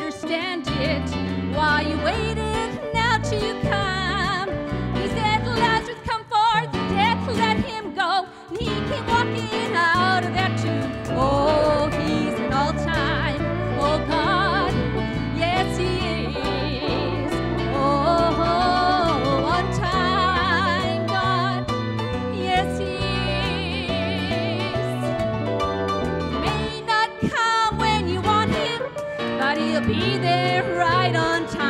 understand it. Why you waited? be there right on time.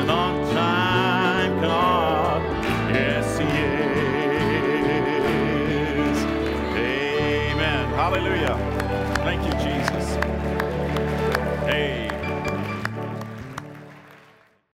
an God. Yes, He is. Amen. Hallelujah. Thank you, Jesus. Amen.